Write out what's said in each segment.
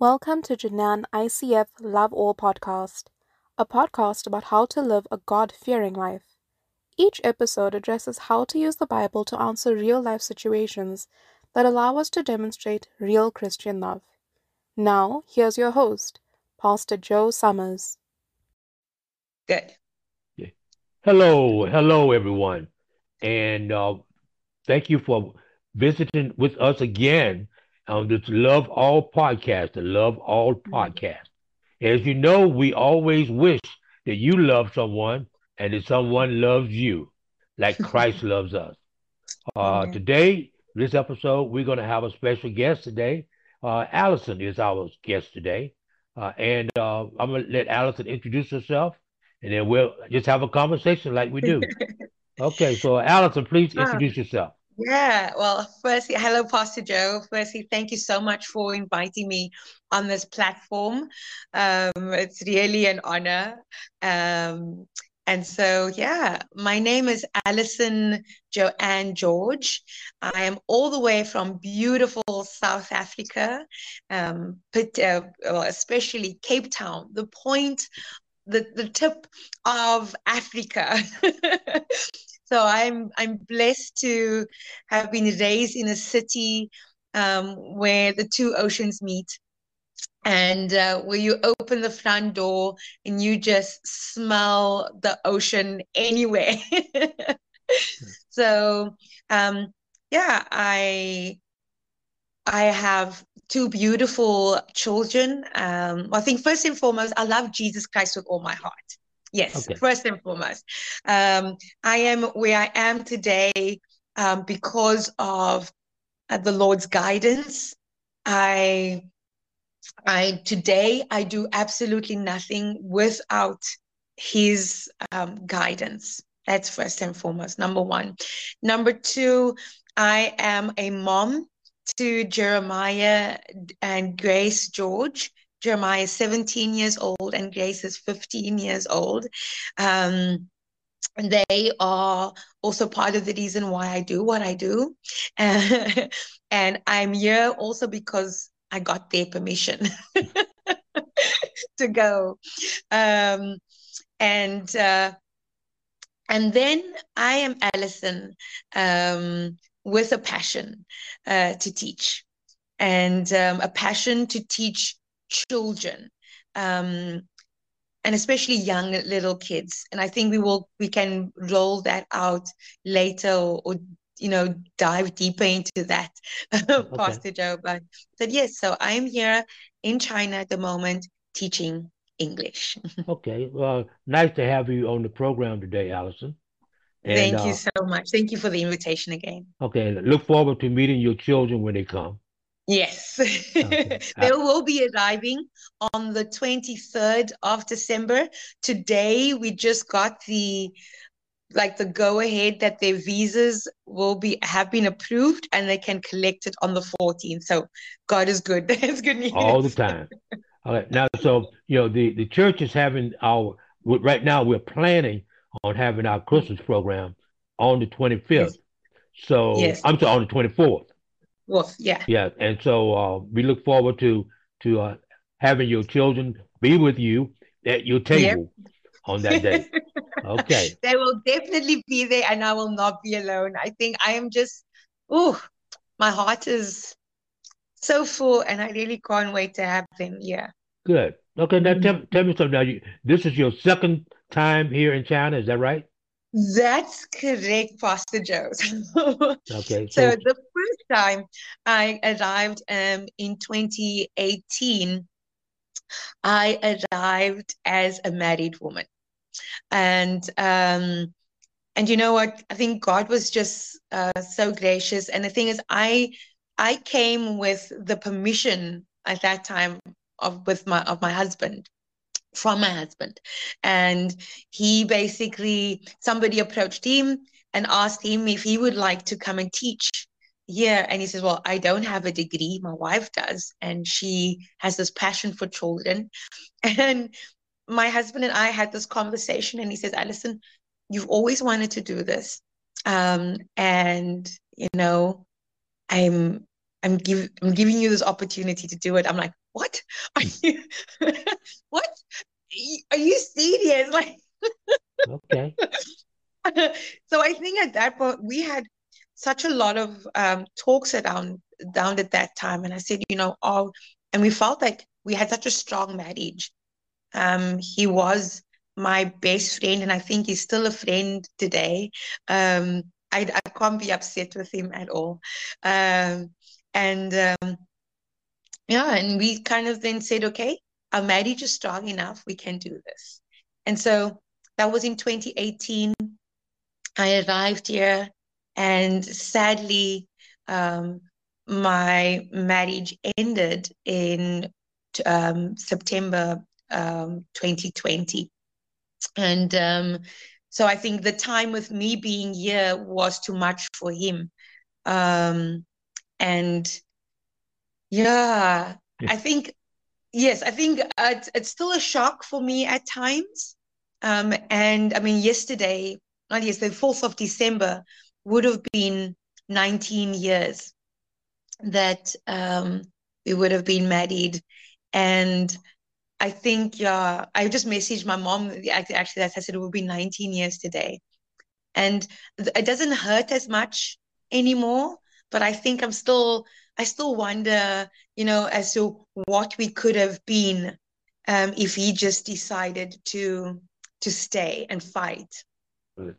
Welcome to Jinan ICF Love All podcast, a podcast about how to live a God fearing life. Each episode addresses how to use the Bible to answer real life situations that allow us to demonstrate real Christian love. Now, here's your host, Pastor Joe Summers. Good. Hello, hello, everyone. And uh, thank you for visiting with us again on this Love All podcast, the Love All podcast. As you know, we always wish that you love someone and that someone loves you like Christ loves us. Uh, today, this episode, we're going to have a special guest today. Uh, Allison is our guest today. Uh, and uh, I'm going to let Allison introduce herself and then we'll just have a conversation like we do. okay, so Allison, please introduce yourself. Yeah, well, firstly, hello, Pastor Joe. Firstly, thank you so much for inviting me on this platform. Um, it's really an honor. Um, and so, yeah, my name is Allison Joanne George. I am all the way from beautiful South Africa, um, but, uh, especially Cape Town, the point the, the tip of Africa. so I'm I'm blessed to have been raised in a city um, where the two oceans meet, and uh, where you open the front door and you just smell the ocean anywhere. so um, yeah, I I have two beautiful children. Um, I think first and foremost, I love Jesus Christ with all my heart. Yes, okay. first and foremost. Um, I am where I am today um, because of uh, the Lord's guidance. I, I today I do absolutely nothing without His um, guidance. That's first and foremost. Number one. Number two, I am a mom to Jeremiah and Grace George. Jeremiah is 17 years old and Grace is 15 years old. Um, and they are also part of the reason why I do what I do. and I'm here also because I got their permission to go. Um, and uh, and then I am Allison. Um, with a passion uh, to teach and um, a passion to teach children um, and especially young little kids and i think we will we can roll that out later or, or you know dive deeper into that okay. pastor joe but but yes so i'm here in china at the moment teaching english okay well nice to have you on the program today allison and, Thank uh, you so much. Thank you for the invitation again. Okay. Look forward to meeting your children when they come. Yes. Okay. they will be arriving on the 23rd of December. Today, we just got the like the go ahead that their visas will be have been approved and they can collect it on the 14th. So God is good. That's good news. All the time. All right. Now, so you know, the the church is having our right now. We're planning on having our Christmas program on the 25th. Yes. So yes. I'm sorry, on the 24th. Well, yeah. Yeah. And so uh, we look forward to to uh, having your children be with you at your table yep. on that day. okay. They will definitely be there and I will not be alone. I think I am just, oh, my heart is so full and I really can't wait to have them. Yeah. Good. Okay. Now mm-hmm. tell, tell me something. Now, you, this is your second time here in China. Is that right? That's correct, Pastor Joe. okay. So, so, the first time I arrived um, in 2018, I arrived as a married woman. And um, and you know what? I think God was just uh, so gracious. And the thing is, I I came with the permission at that time of with my of my husband from my husband. And he basically, somebody approached him and asked him if he would like to come and teach here. And he says, Well, I don't have a degree. My wife does. And she has this passion for children. And my husband and I had this conversation, and he says, Allison, you've always wanted to do this. Um, and, you know, I'm I'm, give, I'm giving you this opportunity to do it. I'm like, what? Are you what? Are you serious? Like okay. So i think at that point we had such a lot of um, talks around down at that time. And i said you know oh and we felt like we had such a strong marriage. Um, he was my best friend and i think he's still a friend today. Um, I, I can't be upset with him at all. Um, and um, yeah, and we kind of then said, okay, our marriage is strong enough, we can do this. And so that was in 2018. I arrived here, and sadly, um, my marriage ended in um, September um, 2020. And um, so I think the time with me being here was too much for him. Um, and yeah, I think, yes, I think uh, it's, it's still a shock for me at times. Um, and I mean, yesterday, not yesterday, 4th of December would have been 19 years that um, we would have been married. And I think, yeah, I just messaged my mom, actually, that I said it would be 19 years today. And it doesn't hurt as much anymore, but I think I'm still I still wonder, you know, as to what we could have been um, if he just decided to to stay and fight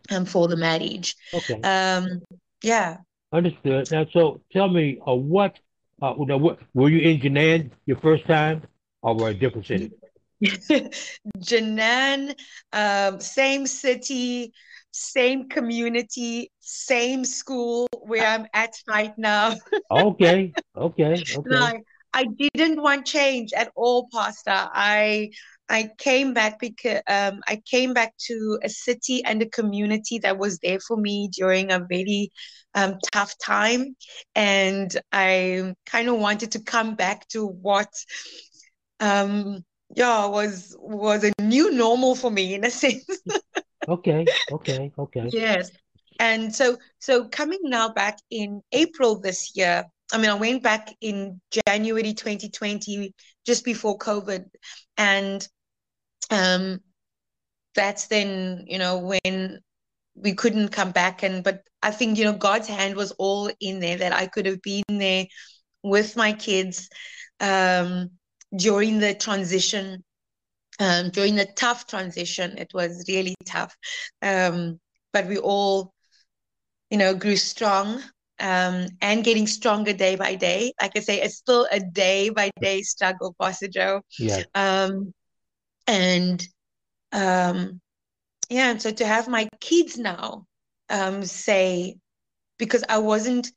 um, for the marriage. Okay. Um, yeah. Understood. Now, so tell me, uh, what, uh, what were you in Jinan your first time, or were a different city? Jinan, um, same city, same community, same school where I'm at right now. okay, okay, okay. No, I didn't want change at all, Pastor. I I came back because um, I came back to a city and a community that was there for me during a very um, tough time, and I kind of wanted to come back to what, um, yeah, was was a new normal for me in a sense. Okay, okay, okay. Yes. And so so coming now back in April this year, I mean I went back in January 2020 just before COVID and um that's then, you know, when we couldn't come back and but I think, you know, God's hand was all in there that I could have been there with my kids um during the transition um, during the tough transition, it was really tough. Um, but we all, you know, grew strong um, and getting stronger day by day. Like I say, it's still a day by day struggle, Pastor Joe. Yeah. Um, and um, yeah, and so to have my kids now um, say, because I wasn't,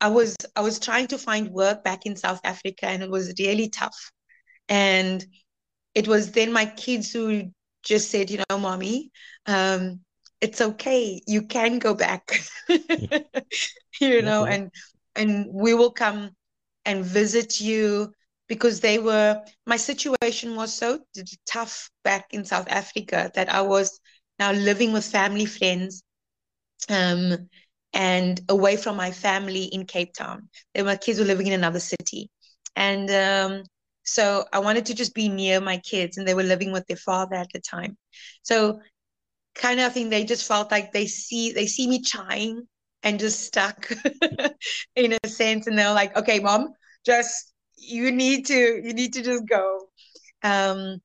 I was, I was trying to find work back in South Africa, and it was really tough. And it was then my kids who just said, you know, mommy, um, it's okay. You can go back, you know, and and we will come and visit you because they were my situation was so tough back in South Africa that I was now living with family friends um, and away from my family in Cape Town. Then my kids were living in another city. And um, so I wanted to just be near my kids, and they were living with their father at the time. So kind of thing, they just felt like they see they see me trying and just stuck in a sense, and they're like, "Okay, mom, just you need to you need to just go." Um,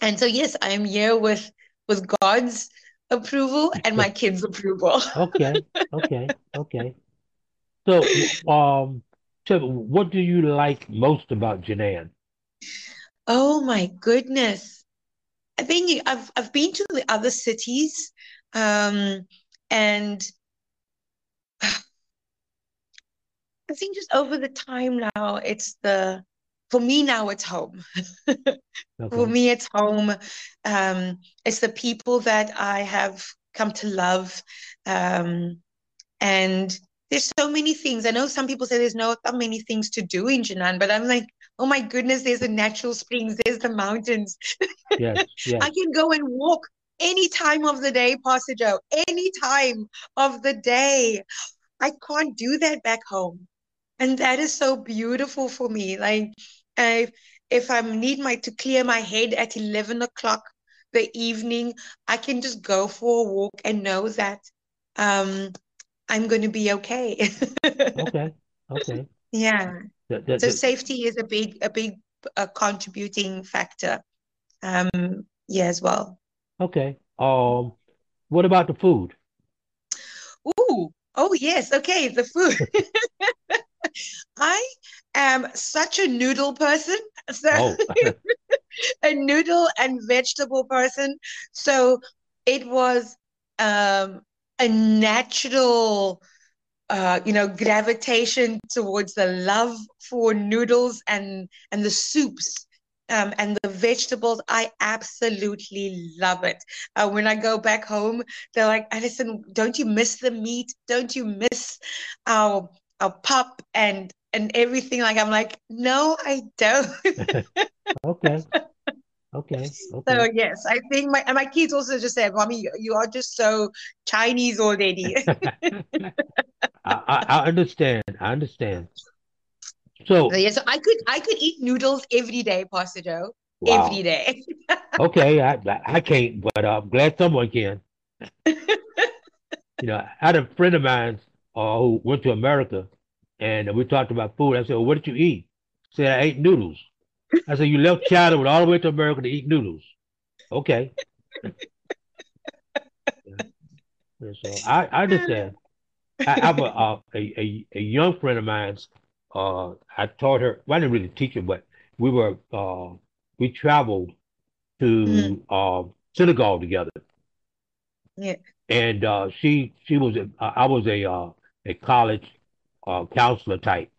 and so yes, I am here with with God's approval and my kids' approval. okay, okay, okay. So, um, so what do you like most about Jinan? Oh my goodness. I think I've I've been to the other cities um, and I think just over the time now it's the for me now it's home. okay. For me it's home. Um, it's the people that I have come to love. Um, and there's so many things. I know some people say there's no that many things to do in Jinan, but I'm like, oh my goodness, there's the natural springs, there's the mountains. Yes, yes. I can go and walk any time of the day, Pastor Joe, any time of the day. I can't do that back home. And that is so beautiful for me. Like, if, if I need my to clear my head at 11 o'clock the evening, I can just go for a walk and know that um, I'm going to be okay. okay. Okay. Yeah. The, the, so the, safety is a big, a big uh, contributing factor. Um, yeah, as well. Okay. Um, what about the food? Ooh, oh yes. Okay, the food. I am such a noodle person. So oh. a noodle and vegetable person. So it was um, a natural uh, you know, gravitation towards the love for noodles and and the soups um, and the vegetables. I absolutely love it. Uh, when I go back home, they're like, "Allison, don't you miss the meat? Don't you miss our our pap and and everything?" Like I'm like, "No, I don't." okay. Okay. okay. So yes, I think my and my kids also just said, "Mommy, you, you are just so Chinese already." I, I understand. I understand. So, yeah, so I could I could eat noodles every day, Pastor Joe. Wow. Every day. okay, I I can't, but I'm glad someone can. you know, I had a friend of mine uh, who went to America, and we talked about food. I said, well, "What did you eat?" He said, "I ate noodles." I said, "You left China, went all the way to America to eat noodles." Okay. yeah. So I, I understand. I have a, a, a, a young friend of mine's. Uh, I taught her. Well, I didn't really teach her, but we were uh, we traveled to mm. uh, Senegal together. Yeah. And uh, she she was a, I was a uh, a college uh, counselor type,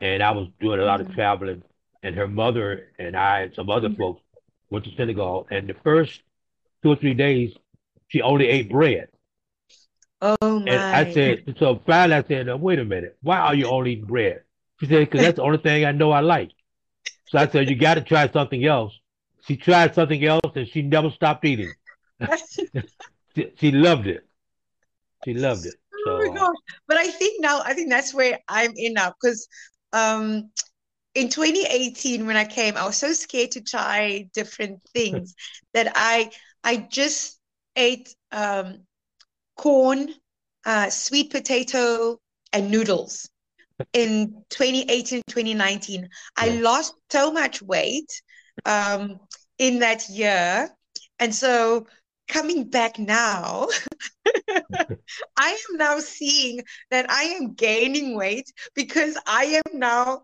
and I was doing a lot mm. of traveling. And her mother and I and some other mm. folks went to Senegal. And the first two or three days, she only ate bread. Oh my. And I said, so finally I said, wait a minute, why are you only eating bread? She said, because that's the only thing I know I like. So I said, you got to try something else. She tried something else and she never stopped eating. she, she, loved it. She loved it. So, oh my gosh. But I think now, I think that's where I'm in now because um, in 2018 when I came, I was so scared to try different things that I I just ate um, corn, uh, sweet potato, and noodles in 2018, 2019. Yeah. I lost so much weight um, in that year. And so coming back now, I am now seeing that I am gaining weight because I am now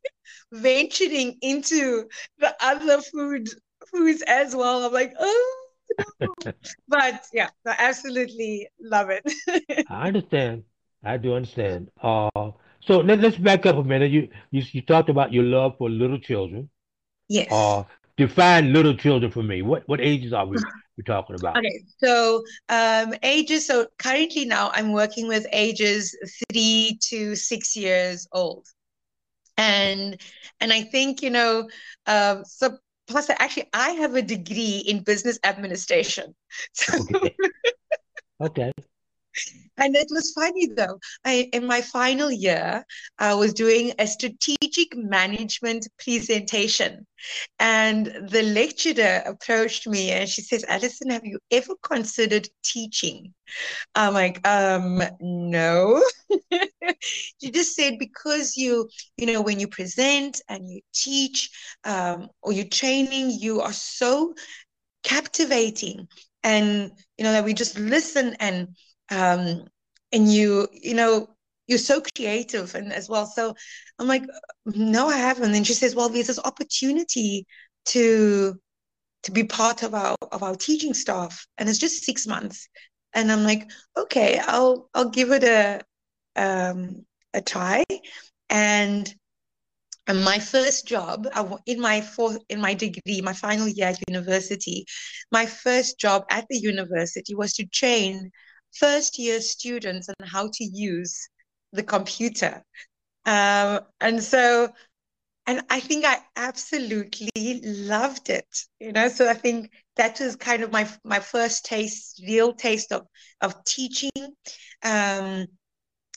venturing into the other food foods as well. I'm like, oh but yeah, I absolutely love it. I understand. I do understand. Uh, so let, us back up a minute. You, you you talked about your love for little children. Yes. Uh, define little children for me. What what ages are we we talking about? Okay, so um, ages. So currently now I'm working with ages three to six years old, and and I think you know, uh, so plus actually i have a degree in business administration so, okay. okay and it was funny though. I, in my final year, I was doing a strategic management presentation, and the lecturer approached me and she says, "Allison, have you ever considered teaching?" I'm like, "Um, no." she just said because you, you know, when you present and you teach, um, or you're training, you are so captivating, and you know that we just listen and um, and you you know you're so creative and as well. So i'm like no i haven't. And she says well there's this opportunity to to be part of our of our teaching staff and it's just six months. And i'm like okay i'll i'll give it a um a try. And and my first job in my fourth in my degree my final year at university my first job at the university was to train first year students on how to use the computer. Um, and so, and I think I absolutely loved it, you know, so I think that was kind of my, my first taste, real taste of, of teaching. Um,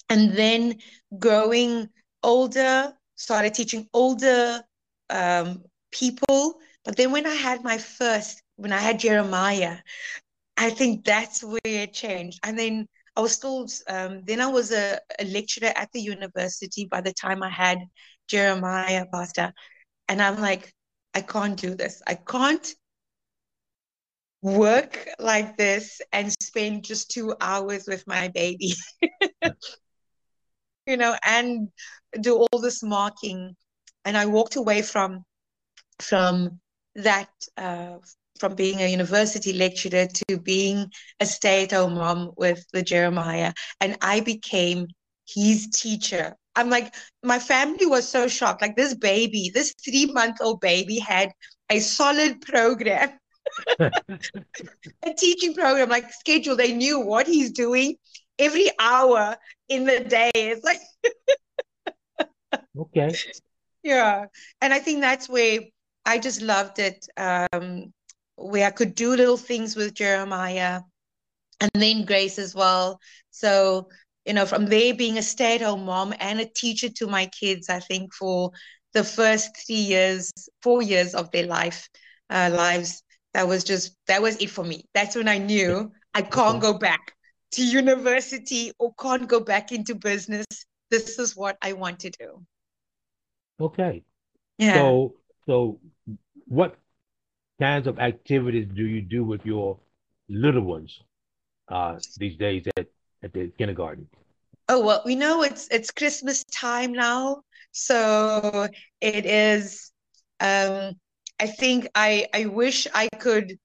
and then growing older, started teaching older um, people. But then when I had my first, when I had Jeremiah, I think that's where it changed. And then I was still, um, then I was a, a lecturer at the university by the time I had Jeremiah, Pastor. And I'm like, I can't do this. I can't work like this and spend just two hours with my baby. you know, and do all this marking. And I walked away from from that uh, from being a university lecturer to being a stay-at-home mom with the Jeremiah, and I became his teacher. I'm like, my family was so shocked. Like this baby, this three-month-old baby had a solid program, a teaching program, like schedule. They knew what he's doing every hour in the day. It's like okay. Yeah. And I think that's where I just loved it. Um, where I could do little things with Jeremiah and then Grace as well. So, you know, from there being a stay at home mom and a teacher to my kids, I think for the first three years, four years of their life, uh, lives, that was just, that was it for me. That's when I knew I can't go back to university or can't go back into business. This is what I want to do. Okay. Yeah. So, so what kinds of activities do you do with your little ones uh, these days at, at the kindergarten? Oh well, we know it's it's Christmas time now, so it is. Um, I think I I wish I could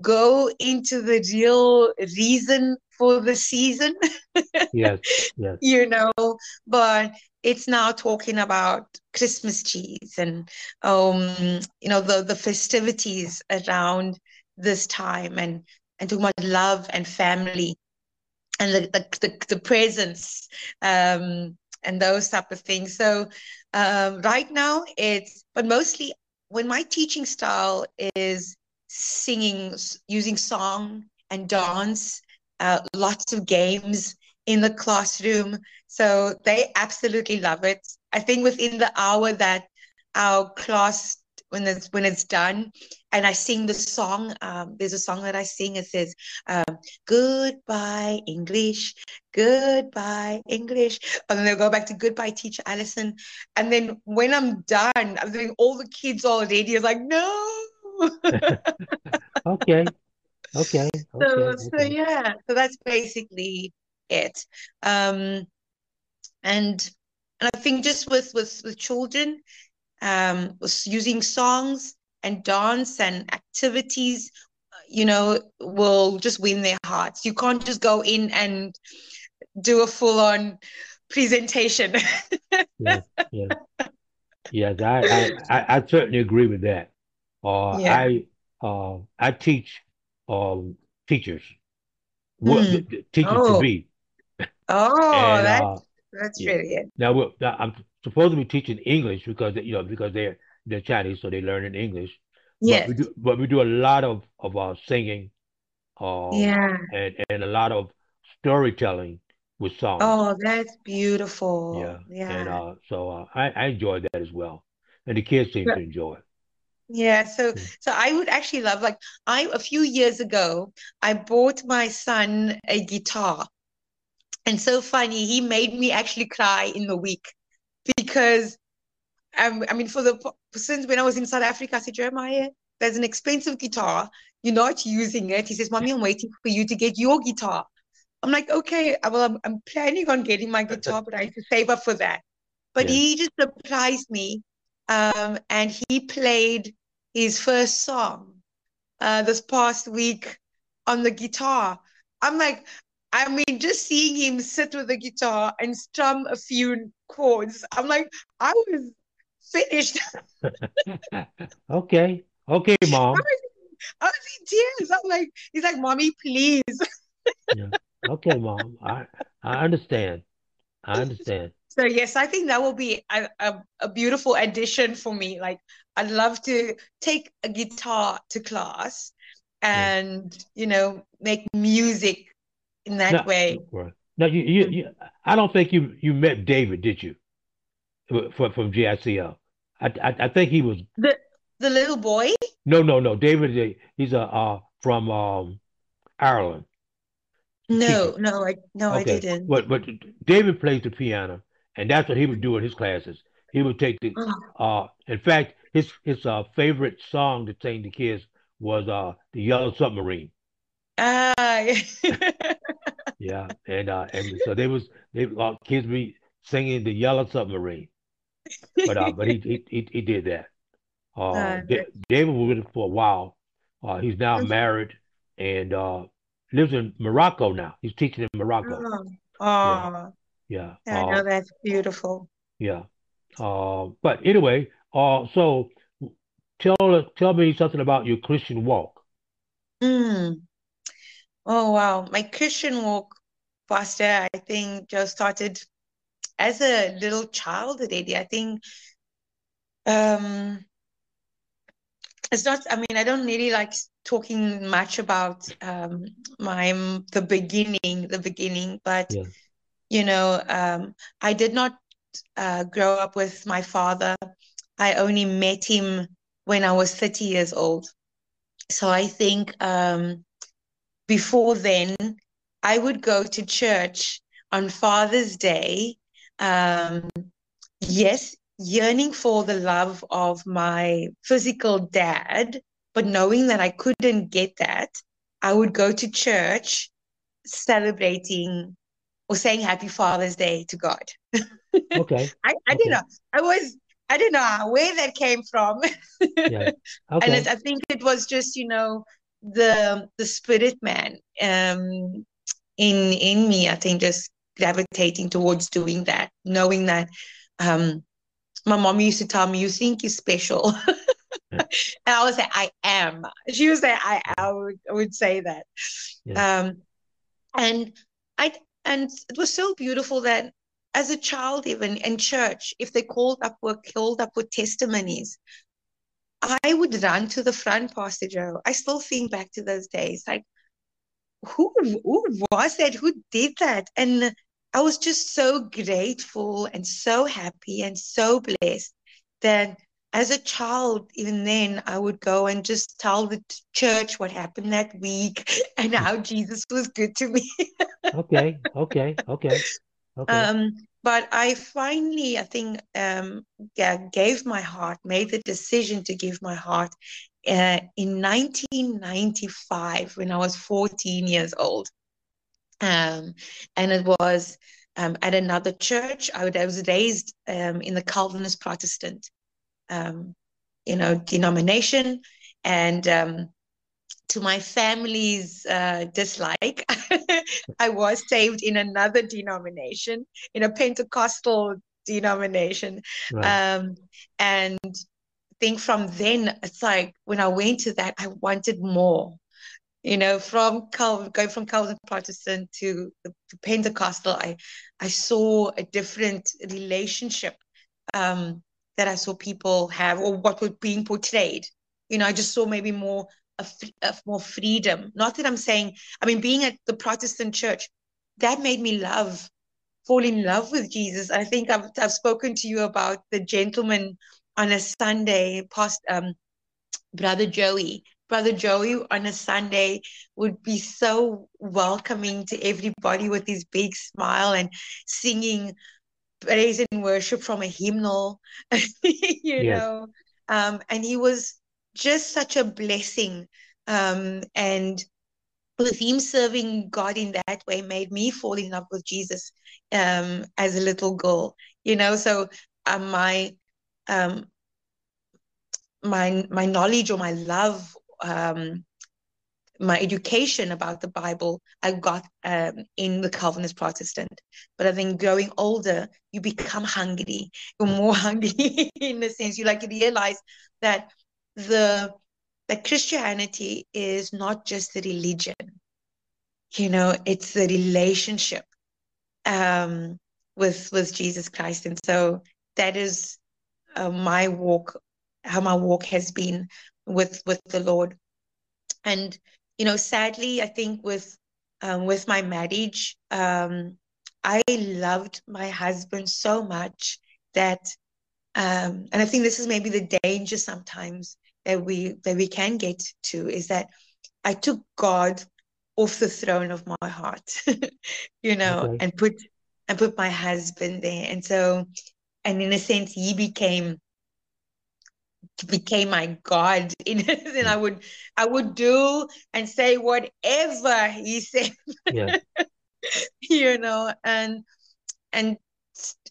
go into the real reason for the season. yes, yes. You know, but it's now talking about Christmas trees and um, you know the the festivities around this time and and talking about love and family and the the, the, the presence um, and those type of things. So um, right now it's but mostly when my teaching style is singing using song and dance, uh, lots of games in the classroom. So they absolutely love it. I think within the hour that our class when it's when it's done and I sing the song. Um, there's a song that I sing. It says, um, "Goodbye English, goodbye English," and then they'll go back to "Goodbye Teacher Allison." And then when I'm done, I'm doing all the kids already. It's like, no. okay. Okay. So, okay. so yeah. So that's basically it. Um, and and I think just with with with children, um, was using songs and dance and activities, you know, will just win their hearts. You can't just go in and do a full on presentation. yes, yes, yes. I, I, I, certainly agree with that. Uh, yeah. I uh, I teach um, teachers what mm. teachers oh. to be. Oh, and, that's uh, that's yeah. really it. Now, I'm supposed to be teaching English because you know because they're they're Chinese, so they learn in English. Yes. But we do, but we do a lot of of uh, singing, um, yeah, and and a lot of storytelling with songs. Oh, that's beautiful. Yeah, yeah. And uh, so uh, I I enjoy that as well, and the kids seem but, to enjoy it. Yeah, so hmm. so I would actually love like I a few years ago I bought my son a guitar. And so funny, he made me actually cry in the week because um, I mean for the since when I was in South Africa, I said, Jeremiah, there's an expensive guitar. You're not using it. He says, Mommy, I'm waiting for you to get your guitar. I'm like, okay, well, I'm, I'm planning on getting my guitar, but I have to save up for that. But yeah. he just surprised me. Um, and he played his first song uh, this past week on the guitar. I'm like, I mean, just seeing him sit with the guitar and strum a few chords, I'm like, I was finished. okay. Okay, mom. I was, I was in tears. I'm like, he's like, mommy, please. yeah. Okay, mom. I I understand. I understand. So yes, I think that will be a, a, a beautiful addition for me. Like I'd love to take a guitar to class and yeah. you know make music in that way. Now you, you, you I don't think you you met David, did you? from from GICL. I, I, I think he was the the little boy. No, no, no. David, he's a uh, from um, Ireland. No, no, I no, okay. I didn't. But but David plays the piano, and that's what he would do in his classes. He would take the. Oh. Uh, in fact, his his uh, favorite song to sing to kids was uh, the Yellow Submarine. Ah. yeah, and uh, and so they was they uh, kids be singing the Yellow Submarine, but uh, but he, he he he did that. Uh, uh David was with him for a while. Uh, he's now married and uh, lives in Morocco now. He's teaching in Morocco. Oh, oh. yeah, yeah. I know uh, that's beautiful. Yeah, uh, but anyway, uh, so tell tell me something about your Christian walk. Mm. Oh wow, my Christian walk, Pastor, I think just started as a little child already. I think um it's not i mean i don't really like talking much about um my the beginning the beginning but. You know um i did not uh, grow up with my father. I only met him when i was 30 years old. So i think um before then i would go to church on father's day um yes yearning for the love of my physical dad, but knowing that I couldn't get that, I would go to church celebrating or saying Happy Father's Day to God. Okay. I, I okay. didn't know. I was I didn't know where that came from. yeah. Okay. And I think it was just, you know, the the spirit man um in in me, I think just gravitating towards doing that, knowing that um my mom used to tell me, "You think you're special," and I would say, "I am." She would say, "I." I would, I would say that, yeah. um, and I and it was so beautiful that as a child, even in church, if they called up were called up with testimonies, I would run to the front, Pastor Joe. I still think back to those days, like who who was that? Who did that? And I was just so grateful and so happy and so blessed that as a child, even then, I would go and just tell the church what happened that week and how Jesus was good to me. okay, okay, okay, okay. Um, but I finally, I think, um, yeah, gave my heart, made the decision to give my heart uh, in 1995 when I was 14 years old. Um, and it was um, at another church. I, I was raised um, in the Calvinist Protestant, um, you know, denomination, and um, to my family's uh, dislike, I was saved in another denomination, in a Pentecostal denomination, right. Um, and I think from then it's like when I went to that, I wanted more you know, from Calvin, going from Calvin Protestant to the, the Pentecostal, I, I saw a different relationship um, that I saw people have, or what was being portrayed. You know, I just saw maybe more of more freedom. Not that I'm saying, I mean, being at the Protestant church, that made me love, fall in love with Jesus. I think I've, I've spoken to you about the gentleman on a Sunday, past um, Brother Joey, Brother Joey on a Sunday would be so welcoming to everybody with his big smile and singing praise and worship from a hymnal, you yes. know. Um, and he was just such a blessing. Um, and with him serving God in that way made me fall in love with Jesus um, as a little girl, you know. So um, my um, my my knowledge or my love um, my education about the Bible I got um, in the Calvinist Protestant. But I think growing older, you become hungry. You're more hungry in the sense you like to realize that the that Christianity is not just a religion. You know, it's a relationship um, with with Jesus Christ, and so that is uh, my walk, how my walk has been with with the Lord. And you know, sadly, I think with um, with my marriage, um, I loved my husband so much that um, and I think this is maybe the danger sometimes that we that we can get to is that I took God off the throne of my heart, you know, Okay. and put and put my husband there. And so, and in a sense, he became became my God. In and I would I would do and say whatever he said, Yeah. you know, and and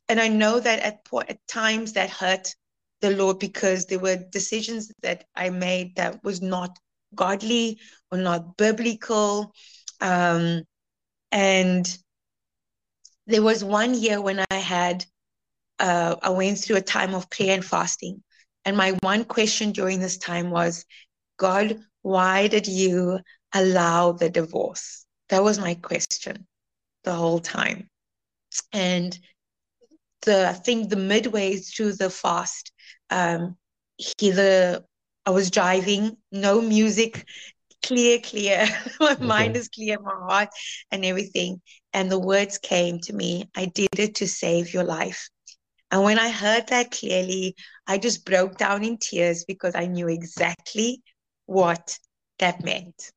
and I know that at po- at times that hurt the Lord because there were decisions that I made that was not godly or not biblical. Um, and there was one year when I had, uh, I went through a time of prayer and fasting. And my one question during this time was, God, why did you allow the divorce? That was my question the whole time. And the I think the midway through the fast, um, he the I was driving, no music, clear, clear. my mind is clear, my heart and everything. And the words came to me, I did it to save your life. And when I heard that clearly, I just broke down in tears because I knew exactly what that meant.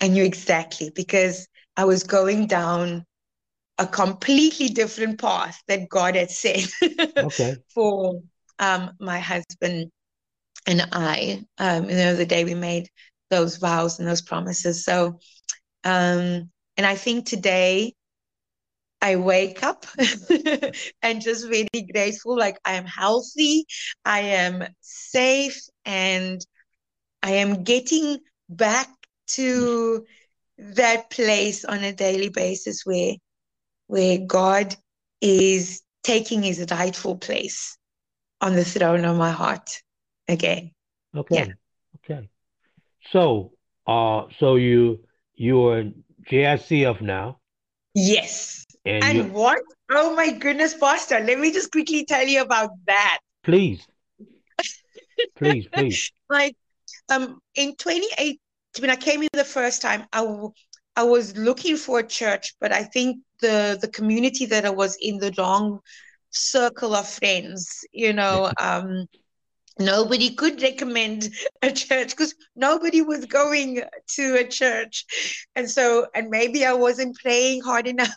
I knew exactly because I was going down a completely different path that God had set Okay. for um, my husband and I. Um, you know, the day we made those vows and those promises. So, um, and I think today I wake up and just really grateful. Like I am healthy, I am safe, and I am getting back to that place on a daily basis where where God is taking his rightful place on the throne of my heart again. Okay. Okay. So, uh, so you you're in JICF now, Yes. And And you what? Oh my goodness, Pastor, let me just quickly tell you about that. please, please, please. Like um in 28 when I came in the first time, I w- I was looking for a church, but I think the the community that I was in the wrong circle of friends, you know, um nobody could recommend a church because nobody was going to a church. And so and maybe I wasn't praying hard enough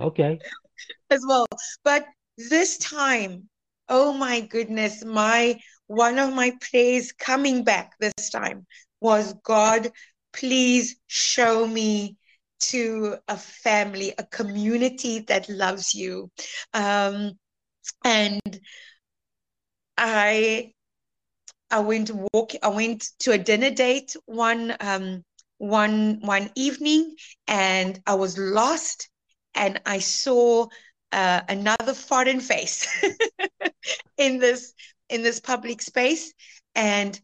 Okay. as well. But this time, oh my goodness, my one of my prayers coming back this time was God, please show me to a family, a community that loves you. Um, and I I went walk I went to a dinner date one um one one evening and I was lost and I saw uh, another foreign face in this in this public space and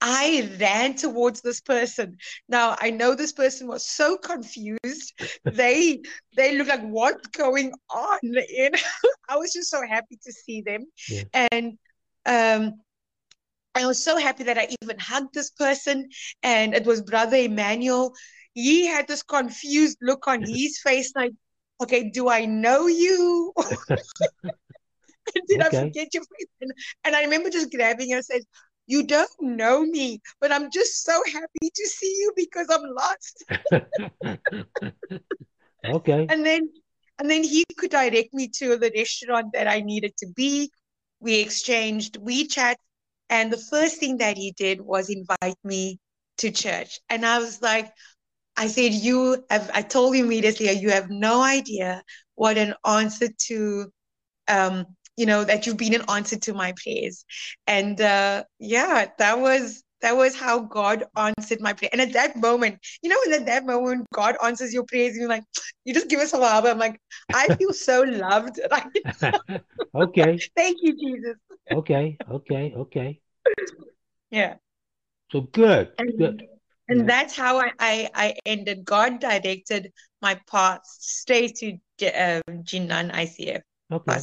I ran towards this person. Now I know this person was so confused. They they look like what's going on? You know, I was just so happy to see them. Yeah. And um I was so happy that I even hugged this person, and it was Brother Emmanuel. He had this confused look on his face, like, okay, do I know you? Did I forget your face? And, and I remember just grabbing him and said, You don't know me, but I'm just so happy to see you because I'm lost. Okay. And then and then he could direct me to the restaurant that I needed to be. We exchanged WeChat, and the first thing that he did was invite me to church. And I was like, I said, you have, I told him immediately, you have no idea what an answer to, um, you know, that you've been an answer to my prayers. And uh, yeah, that was that was how God answered my prayer. And at that moment, you know, when at that moment God answers your prayers, you're like, you just give us a love. I'm like, I feel so loved. Like, Okay. thank you, Jesus. Okay. Okay. Okay. Yeah. So good. And, Good. And Yeah. that's how I, I, I ended. God directed my path straight to um, Jinan ICF, Okay.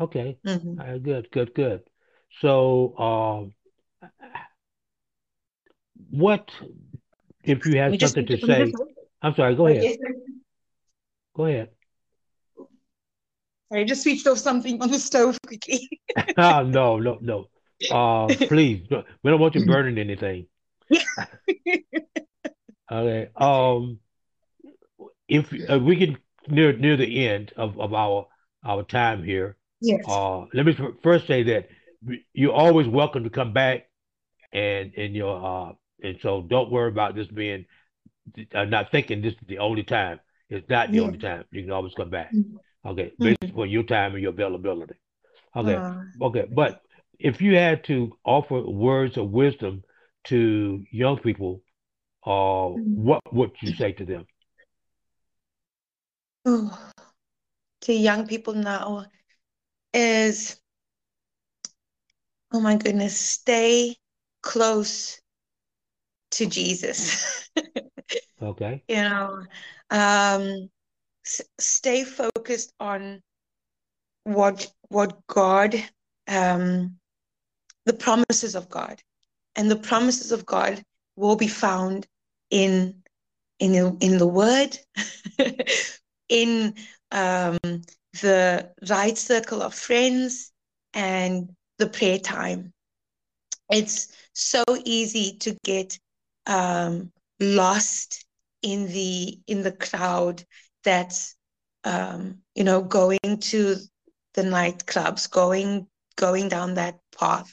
Okay. Mhm. All right, good. Good. Good. So, um, what if you have just something to say? I'm sorry. Go ahead. Go ahead. I just switched off something on the stove quickly. oh, no, no, no. Uh, please, we don't want you burning anything. okay. Um, if uh, we can near near the end of, of our our time here, yes. uh, let me first say that you're always welcome to come back, and and your uh, and so don't worry about this being uh, not thinking this is the only time. It's not the yeah. only time. You can always come back. Mm-hmm. Okay, based mm-hmm. on your time and your availability. Okay, uh, okay, but if you had to offer words of wisdom to young people, uh, mm-hmm. what would you say to them? Oh, to young people now is, oh my goodness, stay close to Jesus. okay. You know, um, s- stay focused on what what God um, the promises of God. And the promises of God will be found in in in the word, in um, the right circle of friends, and the prayer time. It's so easy to get um, lost in the in the crowd that's um, you know going to the nightclubs, going going down that path.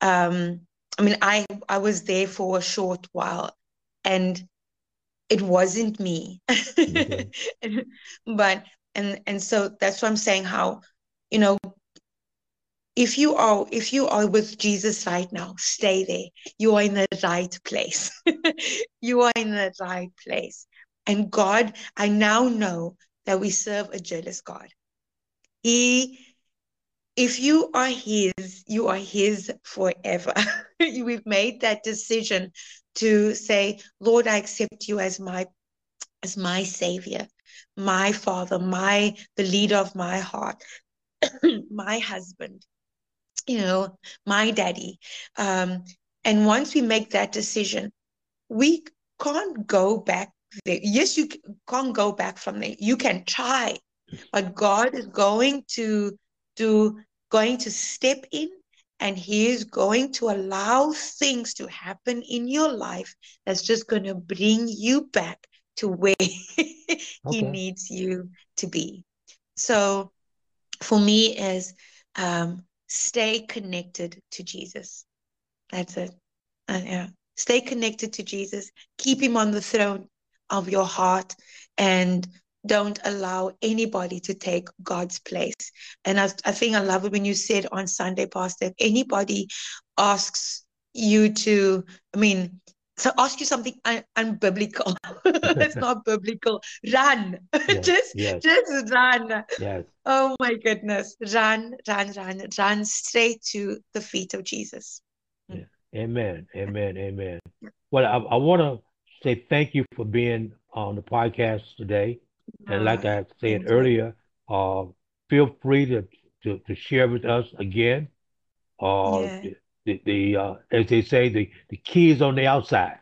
Um, I mean, I I was there for a short while, and it wasn't me. Mm-hmm. but and and so that's what I'm saying. How you know if you are if you are with jesus right now stay there you are in the right place you are in the right place and god i now know that we serve a jealous god he if you are his, you are his forever. We've made that decision to say, Lord, I accept you as my as my savior, my father, my the leader of my heart, my husband, you know, my daddy. Um, and once we make that decision, we can't go back there. Yes, you can't go back from there. You can try, but God is going to to going to step in and he is going to allow things to happen in your life that's just going to bring you back to where he needs you to be. So for me is um, stay connected to jesus. That's it. Uh, yeah. stay connected to jesus. Keep him on the throne of your heart and don't allow anybody to take God's place. And I, I think I love it when you said on Sunday, Pastor, if anybody asks you to, I mean, so ask you something un- unbiblical. it's not biblical. Run. Yes, just yes. just run. Yes. Oh my goodness. Run, run, run, run straight to the feet of Jesus. Yeah. Amen. Amen. Amen. Well, I, I want to say thank you for being on the podcast today. And like I said earlier, uh, feel free to, to, to share with us again. Uh, yeah. the, the uh, as they say, the, the key is on the outside.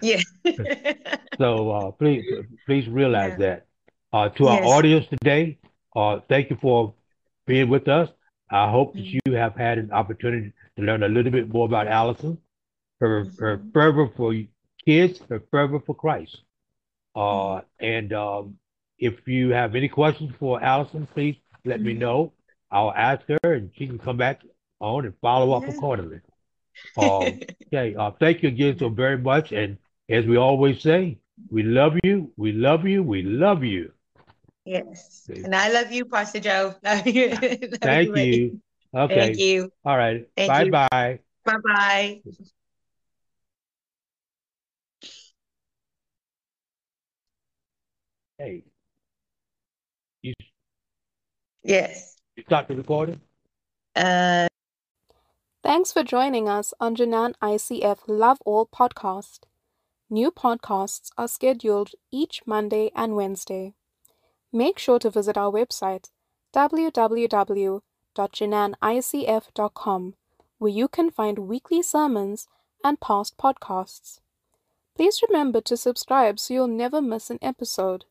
Yeah. so uh, please please realize yeah. that. Uh, to our audience today, uh, thank you for being with us. I hope that mm-hmm. you have had an opportunity to learn a little bit more about Allison, her, mm-hmm. her fervor for kids, her fervor for Christ. Uh, mm-hmm. and um, if you have any questions for Allison, please let me know. I'll ask her and she can come back on and follow up accordingly. Uh, okay. Uh, thank you again so very much. And as we always say, we love you, we love you, we love you. Yes. Okay. And I love you, Pastor Joe. Love you. love Thank you. you. Okay. Thank you. All right. Bye bye. Bye bye. Hey. You Yes. you start the recording? Uh Thanks for joining us on Jinan ICF Love All podcast. New podcasts are scheduled each Monday and Wednesday. Make sure to visit our website www.jinanicf.com where you can find weekly sermons and past podcasts. Please remember to subscribe so you'll never miss an episode.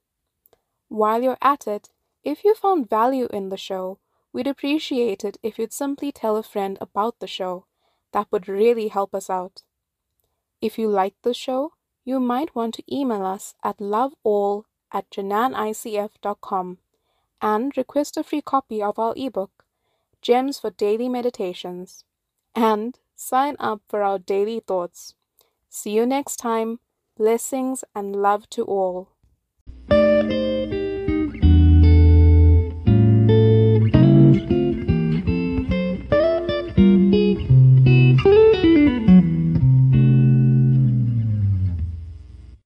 While you're at it, If you found value in the show, we'd appreciate it if you'd simply tell a friend about the show. That would really help us out. If you liked the show, you might want to email us at loveall at jinanicf.com and request a free copy of our ebook, Gems for Daily Meditations, and sign up for our daily thoughts. See you next time. Blessings and love to all.